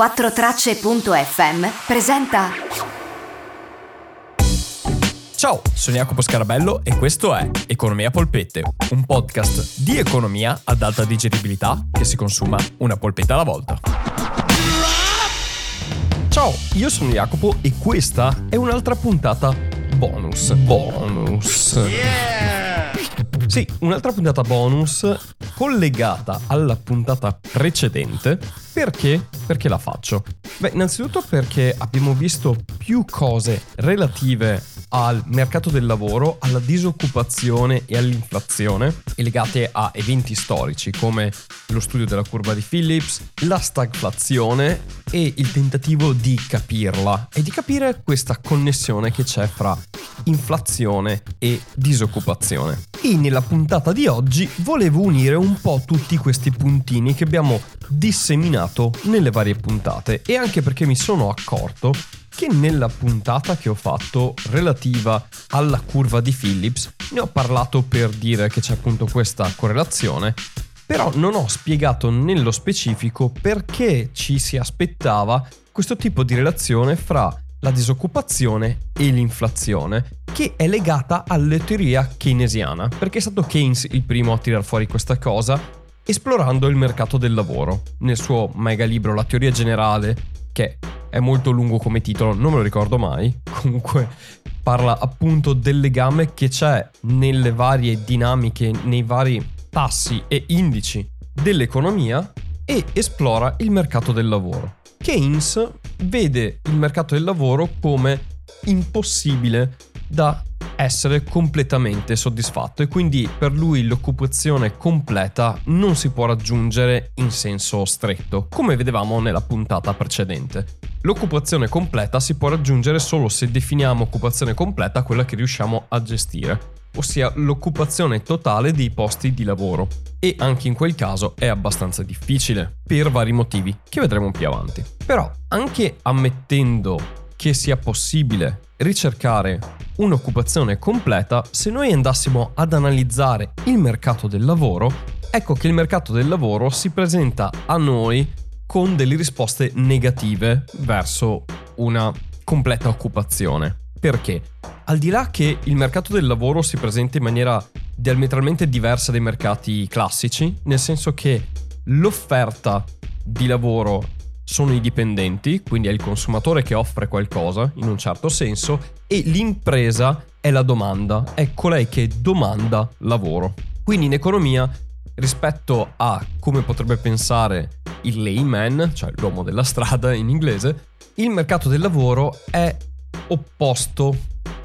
4tracce.fm presenta Ciao, sono Jacopo Scarabello e questo è Economia Polpette, un podcast di economia ad alta digeribilità che si consuma una polpetta alla volta. Ciao, io sono Jacopo e questa è un'altra puntata bonus. Bonus. Sì, un'altra puntata bonus collegata alla puntata precedente. Perché? Perché la faccio? Beh, innanzitutto perché abbiamo visto più cose relative al mercato del lavoro, alla disoccupazione e all'inflazione e legate a eventi storici come lo studio della curva di Phillips, la stagflazione e il tentativo di capirla e di capire questa connessione che c'è fra inflazione e disoccupazione. E nella puntata di oggi volevo unire un po' tutti questi puntini che abbiamo disseminato nelle varie puntate. E anche perché mi sono accorto che nella puntata che ho fatto relativa alla curva di Phillips ne ho parlato per dire che c'è appunto questa correlazione, però non ho spiegato nello specifico perché ci si aspettava questo tipo di relazione fra la disoccupazione e l'inflazione, che è legata alla teoria keynesiana, perché è stato Keynes il primo a tirar fuori questa cosa, esplorando il mercato del lavoro. Nel suo mega libro La teoria generale, che è molto lungo come titolo, non me lo ricordo mai, comunque parla appunto del legame che c'è nelle varie dinamiche, nei vari tassi e indici dell'economia e esplora il mercato del lavoro. Keynes vede il mercato del lavoro come impossibile da essere completamente soddisfatto e quindi per lui l'occupazione completa non si può raggiungere in senso stretto, come vedevamo nella puntata precedente. L'occupazione completa si può raggiungere solo se definiamo occupazione completa quella che riusciamo a gestire, ossia l'occupazione totale dei posti di lavoro. E anche in quel caso è abbastanza difficile, per vari motivi, che vedremo più avanti. Però, anche ammettendo che sia possibile ricercare un'occupazione completa, se noi andassimo ad analizzare il mercato del lavoro, ecco che il mercato del lavoro si presenta a noi con delle risposte negative verso una completa occupazione. Perché? Al di là che il mercato del lavoro si presenta in maniera diametralmente diversa dai mercati classici, nel senso che l'offerta di lavoro sono i dipendenti, quindi è il consumatore che offre qualcosa in un certo senso, e l'impresa è la domanda, è colei che domanda lavoro. Quindi in economia, rispetto a come potrebbe pensare il layman, cioè l'uomo della strada in inglese, il mercato del lavoro è opposto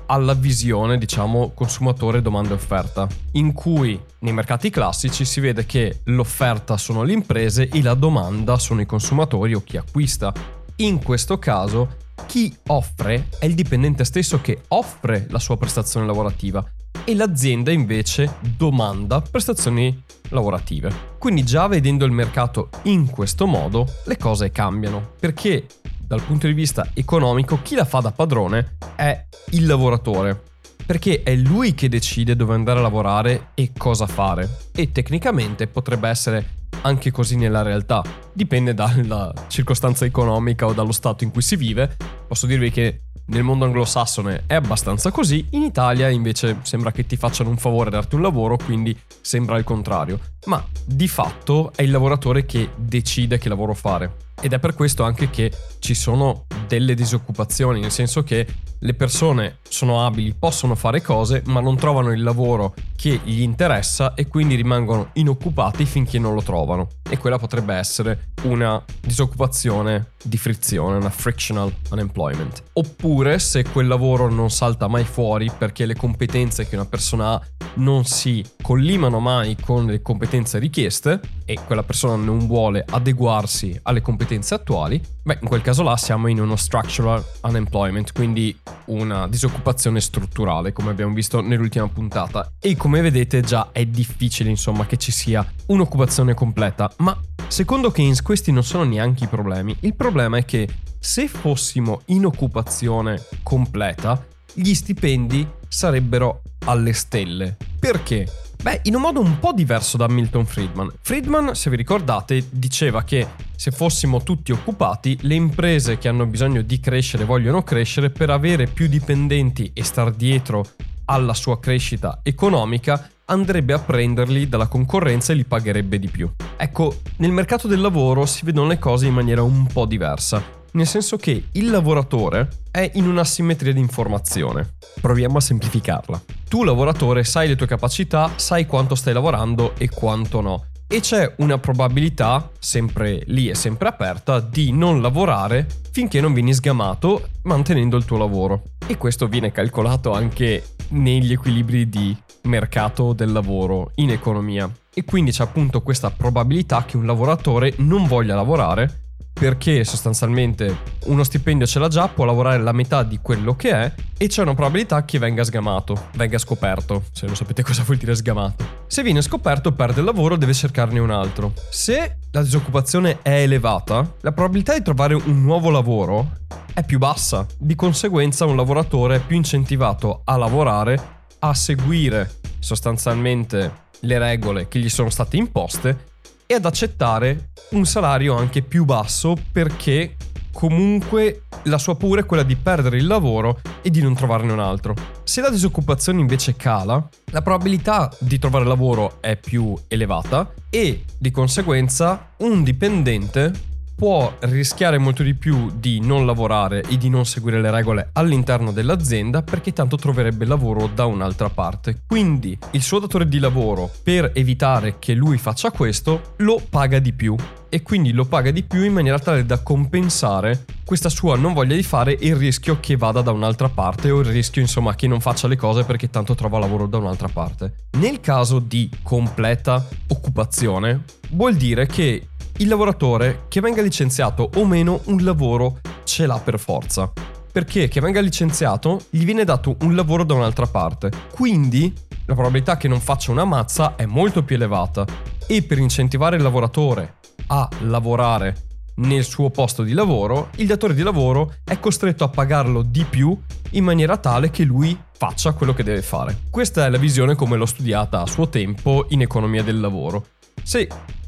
alla visione, diciamo, consumatore domanda e offerta, in cui nei mercati classici si vede che l'offerta sono le imprese e la domanda sono i consumatori o chi acquista. In questo caso chi offre è il dipendente stesso che offre la sua prestazione lavorativa e l'azienda invece domanda prestazioni lavorative. Quindi già vedendo il mercato in questo modo le cose cambiano, perché dal punto di vista economico chi la fa da padrone è il lavoratore, perché è lui che decide dove andare a lavorare e cosa fare. E tecnicamente potrebbe essere anche così nella realtà. Dipende dalla circostanza economica o dallo stato in cui si vive. Posso dirvi che nel mondo anglosassone è abbastanza così, in Italia invece sembra che ti facciano un favore a darti un lavoro, quindi sembra il contrario. Ma di fatto è il lavoratore che decide che lavoro fare. Ed è per questo anche che ci sono delle disoccupazioni, nel senso che le persone sono abili, possono fare cose, ma non trovano il lavoro che gli interessa e quindi rimangono inoccupati finché non lo trovano. E quella potrebbe essere una disoccupazione di frizione, una frictional unemployment. Oppure se quel lavoro non salta mai fuori perché le competenze che una persona ha non si collimano mai con le competenze richieste e quella persona non vuole adeguarsi alle competenze attuali, beh, in quel caso là siamo in uno structural unemployment, quindi una disoccupazione strutturale, come abbiamo visto nell'ultima puntata. E come vedete già è difficile, insomma, che ci sia un'occupazione completa, ma secondo Keynes questi non sono neanche i problemi. Il problema è che se fossimo in occupazione completa, gli stipendi sarebbero alle stelle. Perché? Beh, in un modo un po' diverso da Milton Friedman. Friedman, se vi ricordate, diceva che se fossimo tutti occupati, le imprese che hanno bisogno di crescere vogliono crescere per avere più dipendenti e star dietro alla sua crescita economica, andrebbe a prenderli dalla concorrenza e li pagherebbe di più. Ecco, nel mercato del lavoro si vedono le cose in maniera un po' diversa, nel senso che il lavoratore è in una simmetria di informazione. Proviamo a semplificarla. Tu lavoratore sai le tue capacità, sai quanto stai lavorando e quanto no. E c'è una probabilità, sempre lì e sempre aperta, di non lavorare finché non vieni sgamato mantenendo il tuo lavoro. E questo viene calcolato anche negli equilibri di mercato del lavoro in economia. E quindi c'è appunto questa probabilità che un lavoratore non voglia lavorare perché sostanzialmente uno stipendio ce l'ha già, può lavorare la metà di quello che è e c'è una probabilità che venga sgamato, venga scoperto, se non sapete cosa vuol dire sgamato. Se viene scoperto perde il lavoro, deve cercarne un altro. Se la disoccupazione è elevata, la probabilità di trovare un nuovo lavoro è più bassa. Di conseguenza un lavoratore è più incentivato a lavorare, a seguire sostanzialmente le regole che gli sono state imposte e ad accettare un salario anche più basso perché comunque la sua paura è quella di perdere il lavoro e di non trovarne un altro. Se la disoccupazione invece cala, la probabilità di trovare lavoro è più elevata e di conseguenza un dipendente può rischiare molto di più di non lavorare e di non seguire le regole all'interno dell'azienda perché tanto troverebbe lavoro da un'altra parte. Quindi il suo datore di lavoro, per evitare che lui faccia questo, lo paga di più e quindi lo paga di più in maniera tale da compensare questa sua non voglia di fare e il rischio che vada da un'altra parte o il rischio insomma che non faccia le cose perché tanto trova lavoro da un'altra parte. Nel caso di completa occupazione vuol dire che il lavoratore che venga licenziato o meno un lavoro ce l'ha per forza. Perché che venga licenziato gli viene dato un lavoro da un'altra parte. Quindi la probabilità che non faccia una mazza è molto più elevata. E per incentivare il lavoratore a lavorare nel suo posto di lavoro, il datore di lavoro è costretto a pagarlo di più in maniera tale che lui faccia quello che deve fare. Questa è la visione come l'ho studiata a suo tempo in economia del lavoro. Se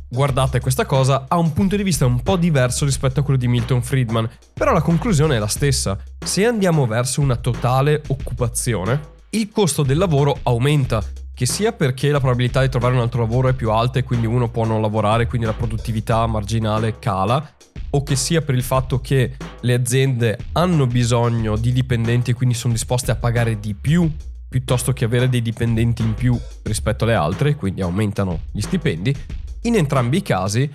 guardate questa cosa ha un punto di vista un po' diverso rispetto a quello di Milton Friedman, però la conclusione è la stessa. Se andiamo verso una totale occupazione, il costo del lavoro aumenta, che sia perché la probabilità di trovare un altro lavoro è più alta e quindi uno può non lavorare, quindi la produttività marginale cala, o che sia per il fatto che le aziende hanno bisogno di dipendenti e quindi sono disposte a pagare di più piuttosto che avere dei dipendenti in più rispetto alle altre, quindi aumentano gli stipendi, in entrambi i casi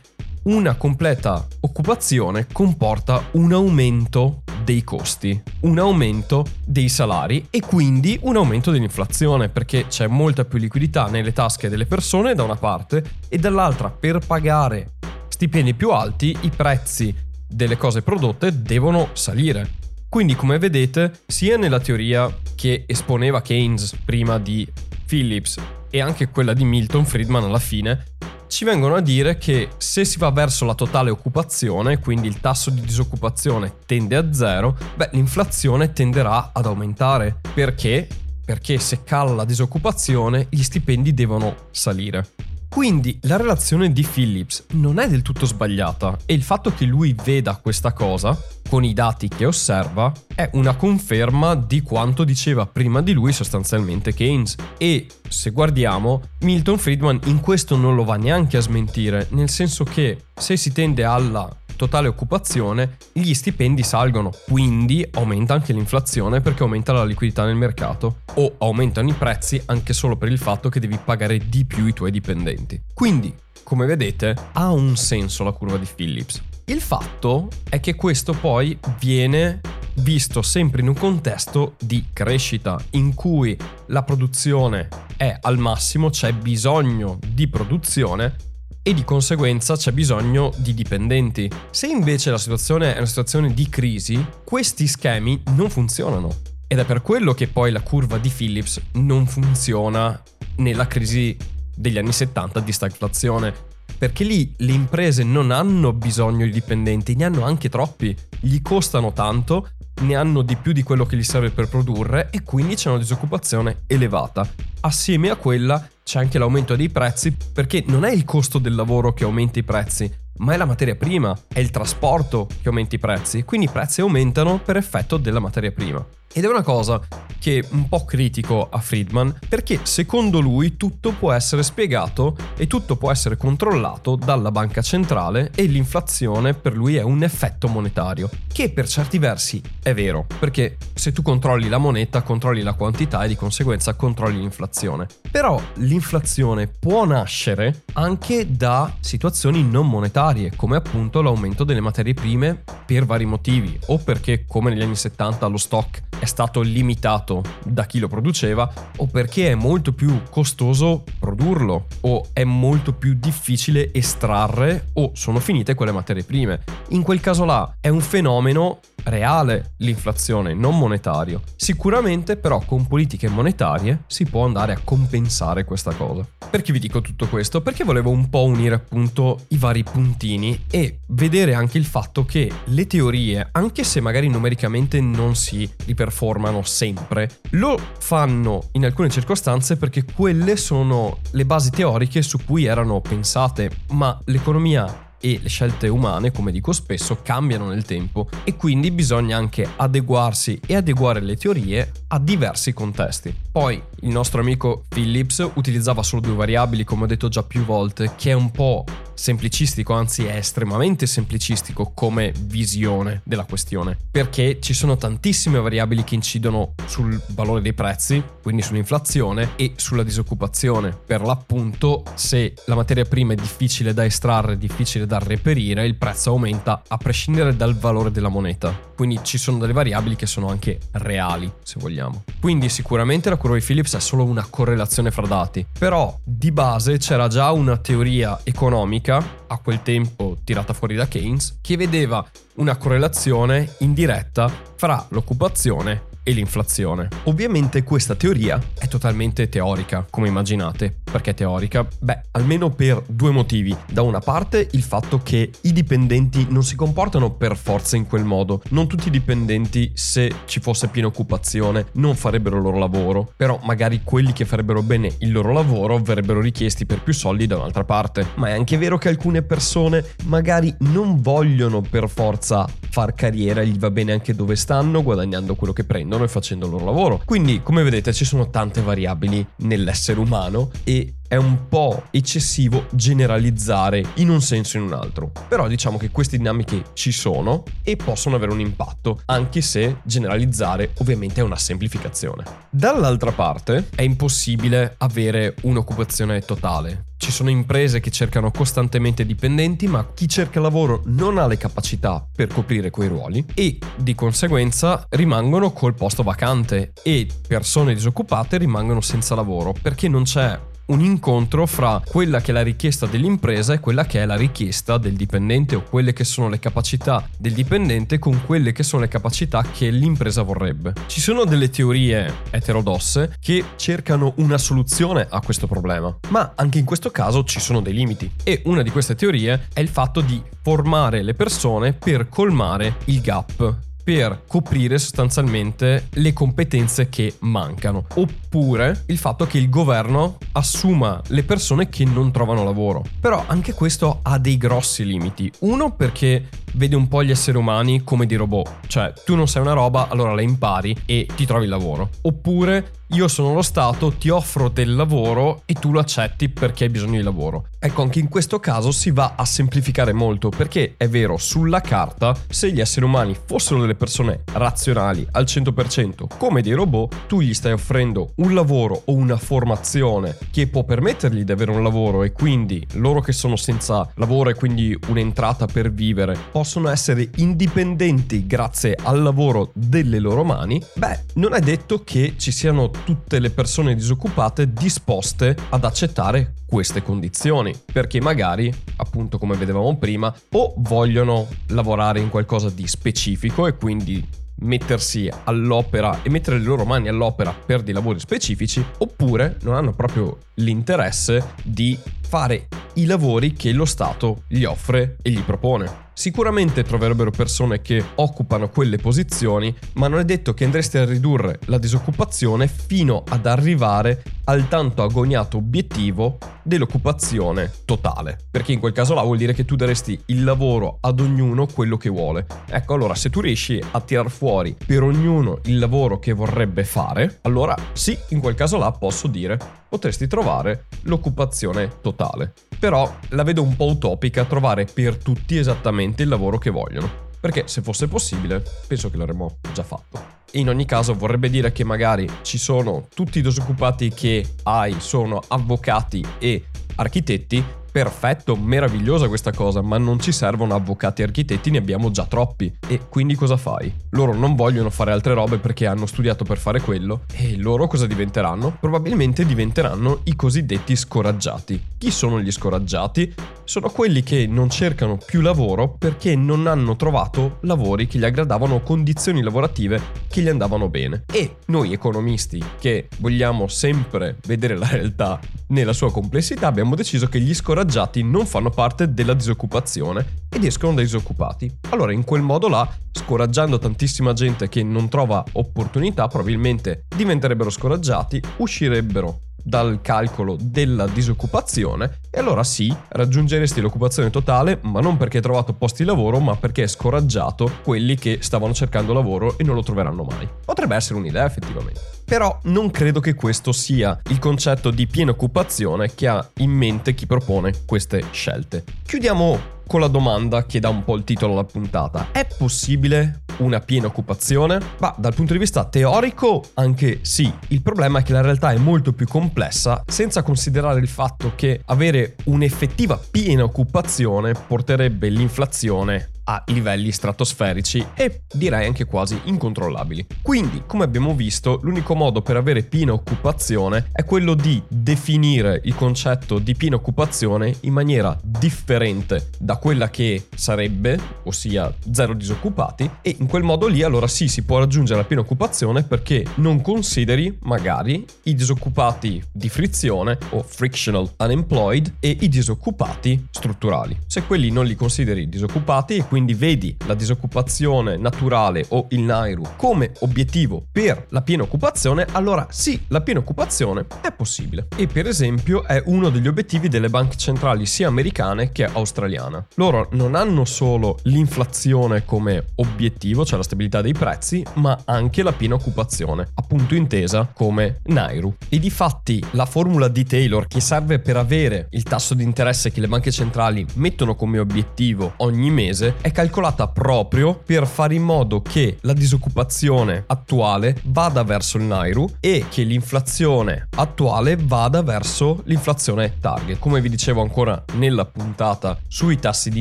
una completa occupazione comporta un aumento dei costi, un aumento dei salari e quindi un aumento dell'inflazione perché c'è molta più liquidità nelle tasche delle persone da una parte e dall'altra per pagare stipendi più alti i prezzi delle cose prodotte devono salire. Quindi come vedete sia nella teoria che esponeva Keynes prima di Phillips e anche quella di Milton Friedman alla fine ci vengono a dire che se si va verso la totale occupazione, quindi il tasso di disoccupazione tende a zero, beh, l'inflazione tenderà ad aumentare. Perché? Perché se cala la disoccupazione, gli stipendi devono salire. Quindi la relazione di Phillips non è del tutto sbagliata e il fatto che lui veda questa cosa, con i dati che osserva, è una conferma di quanto diceva prima di lui sostanzialmente Keynes. E se guardiamo, Milton Friedman in questo non lo va neanche a smentire, nel senso che se si tende alla totale occupazione, gli stipendi salgono, quindi aumenta anche l'inflazione perché aumenta la liquidità nel mercato o aumentano i prezzi anche solo per il fatto che devi pagare di più i tuoi dipendenti. Quindi, come vedete, ha un senso la curva di Phillips. Il fatto è che questo poi viene visto sempre in un contesto di crescita in cui la produzione è al massimo, c'è bisogno di produzione e di conseguenza c'è bisogno di dipendenti. Se invece la situazione è una situazione di crisi, questi schemi non funzionano. Ed è per quello che poi la curva di Phillips non funziona nella crisi degli anni 70 di stagflazione. Perché lì le imprese non hanno bisogno di dipendenti, ne hanno anche troppi, gli costano tanto ne hanno di più di quello che gli serve per produrre e quindi c'è una disoccupazione elevata. Assieme a quella c'è anche l'aumento dei prezzi perché non è il costo del lavoro che aumenta i prezzi, ma è la materia prima, è il trasporto che aumenta i prezzi, quindi i prezzi aumentano per effetto della materia prima. Ed è una cosa che è un po' critico a Friedman perché secondo lui tutto può essere spiegato e tutto può essere controllato dalla banca centrale e l'inflazione per lui è un effetto monetario, che per certi versi è vero, perché se tu controlli la moneta controlli la quantità e di conseguenza controlli l'inflazione. Però l'inflazione può nascere anche da situazioni non monetarie, come appunto l'aumento delle materie prime per vari motivi, o perché come negli anni 70 lo stock è stato limitato da chi lo produceva o perché è molto più costoso produrlo o è molto più difficile estrarre o sono finite quelle materie prime. In quel caso là è un fenomeno reale l'inflazione, non monetario. Sicuramente però con politiche monetarie si può andare a compensare questa cosa. Perché vi dico tutto questo? Perché volevo un po' unire appunto i vari puntini e vedere anche il fatto che le teorie, anche se magari numericamente non si riperformano sempre, lo fanno in alcune circostanze perché quelle sono le basi teoriche su cui erano pensate, ma l'economia e le scelte umane, come dico spesso, cambiano nel tempo e quindi bisogna anche adeguarsi e adeguare le teorie a diversi contesti. Poi il nostro amico Phillips utilizzava solo due variabili, come ho detto già più volte, che è un po' semplicistico, anzi è estremamente semplicistico come visione della questione, perché ci sono tantissime variabili che incidono sul valore dei prezzi, quindi sull'inflazione e sulla disoccupazione. Per l'appunto, se la materia prima è difficile da estrarre, difficile da reperire, il prezzo aumenta a prescindere dal valore della moneta. Quindi ci sono delle variabili che sono anche reali, se vogliamo. Quindi sicuramente la curva di Phillips è solo una correlazione fra dati, però di base c'era già una teoria economica a quel tempo tirata fuori da Keynes, che vedeva una correlazione indiretta fra l'occupazione e l'inflazione. Ovviamente questa teoria è totalmente teorica, come immaginate. Perché teorica? Beh, almeno per due motivi. Da una parte il fatto che i dipendenti non si comportano per forza in quel modo. Non tutti i dipendenti, se ci fosse piena occupazione, non farebbero il loro lavoro. Però magari quelli che farebbero bene il loro lavoro verrebbero richiesti per più soldi da un'altra parte. Ma è anche vero che alcune persone magari non vogliono per forza far carriera, gli va bene anche dove stanno, guadagnando quello che prendono e facendo il loro lavoro. Quindi, come vedete, ci sono tante variabili nell'essere umano e è un po' eccessivo generalizzare in un senso o in un altro. Però diciamo che queste dinamiche ci sono e possono avere un impatto, anche se generalizzare ovviamente è una semplificazione. Dall'altra parte è impossibile avere un'occupazione totale. Ci sono imprese che cercano costantemente dipendenti, ma chi cerca lavoro non ha le capacità per coprire quei ruoli e di conseguenza rimangono col posto vacante e persone disoccupate rimangono senza lavoro perché non c'è un incontro fra quella che è la richiesta dell'impresa e quella che è la richiesta del dipendente o quelle che sono le capacità del dipendente con quelle che sono le capacità che l'impresa vorrebbe. Ci sono delle teorie eterodosse che cercano una soluzione a questo problema, ma anche in questo caso ci sono dei limiti e una di queste teorie è il fatto di formare le persone per colmare il gap per coprire sostanzialmente le competenze che mancano. Oppure il fatto che il governo assuma le persone che non trovano lavoro. Però anche questo ha dei grossi limiti. Uno perché vede un po' gli esseri umani come dei robot. Cioè, tu non sai una roba, allora la impari e ti trovi il lavoro. Oppure io sono lo Stato, ti offro del lavoro e tu lo accetti perché hai bisogno di lavoro. Ecco, anche in questo caso si va a semplificare molto perché è vero, sulla carta, se gli esseri umani fossero delle persone razionali al 100% come dei robot, tu gli stai offrendo un lavoro o una formazione che può permettergli di avere un lavoro e quindi loro che sono senza lavoro e quindi un'entrata per vivere possono essere indipendenti grazie al lavoro delle loro mani, beh, non è detto che ci siano tutte le persone disoccupate disposte ad accettare queste condizioni, perché magari, appunto come vedevamo prima, o vogliono lavorare in qualcosa di specifico e quindi mettersi all'opera e mettere le loro mani all'opera per dei lavori specifici, oppure non hanno proprio l'interesse di fare i lavori che lo Stato gli offre e gli propone. Sicuramente troverebbero persone che occupano quelle posizioni, ma non è detto che andresti a ridurre la disoccupazione fino ad arrivare al tanto agognato obiettivo dell'occupazione totale. Perché in quel caso là vuol dire che tu daresti il lavoro ad ognuno quello che vuole. Ecco, allora se tu riesci a tirar fuori per ognuno il lavoro che vorrebbe fare, allora sì, in quel caso là posso dire potresti trovare l'occupazione totale. Però la vedo un po' utopica trovare per tutti esattamente il lavoro che vogliono. Perché se fosse possibile, penso che l'avremmo già fatto. In ogni caso vorrebbe dire che magari ci sono tutti i disoccupati che hai sono avvocati e architetti perfetto, meravigliosa questa cosa, ma non ci servono avvocati e architetti, ne abbiamo già troppi. E quindi cosa fai? Loro non vogliono fare altre robe perché hanno studiato per fare quello. E loro cosa diventeranno? Probabilmente diventeranno i cosiddetti scoraggiati. Chi sono gli scoraggiati? Sono quelli che non cercano più lavoro perché non hanno trovato lavori che gli aggradavano condizioni lavorative che gli andavano bene. E noi economisti che vogliamo sempre vedere la realtà nella sua complessità abbiamo deciso che gli scoraggiati non fanno parte della disoccupazione ed escono dai disoccupati. Allora in quel modo là, scoraggiando tantissima gente che non trova opportunità, probabilmente diventerebbero scoraggiati, uscirebbero dal calcolo della disoccupazione e allora sì, raggiungeresti l'occupazione totale, ma non perché hai trovato posti di lavoro, ma perché hai scoraggiato quelli che stavano cercando lavoro e non lo troveranno mai. Potrebbe essere un'idea effettivamente. Però non credo che questo sia il concetto di piena occupazione che ha in mente chi propone queste scelte. Chiudiamo con la domanda che dà un po' il titolo alla puntata. È possibile una piena occupazione? Ma dal punto di vista teorico anche sì. Il problema è che la realtà è molto più complessa senza considerare il fatto che avere un'effettiva piena occupazione porterebbe l'inflazione a livelli stratosferici e direi anche quasi incontrollabili. Quindi, come abbiamo visto, l'unico modo per avere piena occupazione è quello di definire il concetto di piena occupazione in maniera differente da quella che sarebbe, ossia zero disoccupati, e in quel modo lì allora sì si può raggiungere la piena occupazione perché non consideri magari i disoccupati di frizione o frictional unemployed e i disoccupati strutturali. Se quelli non li consideri disoccupati quindi vedi la disoccupazione naturale o il Nairu come obiettivo per la piena occupazione, allora sì, la piena occupazione è possibile. E per esempio è uno degli obiettivi delle banche centrali sia americane che australiane. Loro non hanno solo l'inflazione come obiettivo, cioè la stabilità dei prezzi, ma anche la piena occupazione, appunto intesa come Nairu. E di fatti la formula di Taylor che serve per avere il tasso di interesse che le banche centrali mettono come obiettivo ogni mese è calcolata proprio per fare in modo che la disoccupazione attuale vada verso il Nairu e che l'inflazione attuale vada verso l'inflazione target. Come vi dicevo ancora nella puntata sui tassi di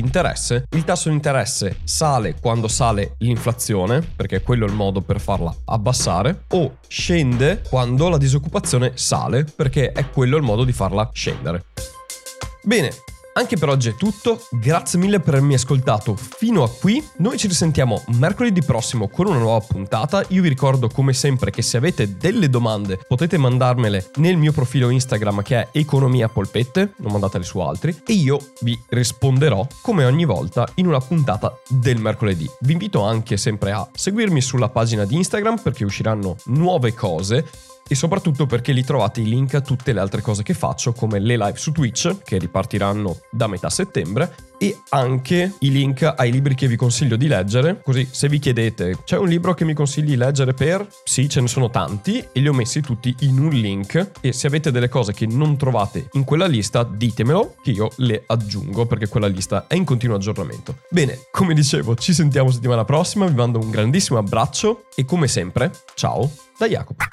interesse, il tasso di interesse sale quando sale l'inflazione, perché quello è il modo per farla abbassare, o scende quando la disoccupazione sale, perché è quello il modo di farla scendere. Bene, anche per oggi è tutto, grazie mille per avermi ascoltato fino a qui, noi ci risentiamo mercoledì prossimo con una nuova puntata, io vi ricordo come sempre che se avete delle domande potete mandarmele nel mio profilo Instagram che è Economia Polpette, non mandatele su altri, e io vi risponderò come ogni volta in una puntata del mercoledì. Vi invito anche sempre a seguirmi sulla pagina di Instagram perché usciranno nuove cose e soprattutto perché lì trovate i link a tutte le altre cose che faccio come le live su Twitch che ripartiranno da metà settembre e anche i link ai libri che vi consiglio di leggere così se vi chiedete c'è un libro che mi consigli di leggere per? Sì ce ne sono tanti e li ho messi tutti in un link e se avete delle cose che non trovate in quella lista ditemelo che io le aggiungo perché quella lista è in continuo aggiornamento. Bene come dicevo ci sentiamo settimana prossima vi mando un grandissimo abbraccio e come sempre ciao da Jacopo.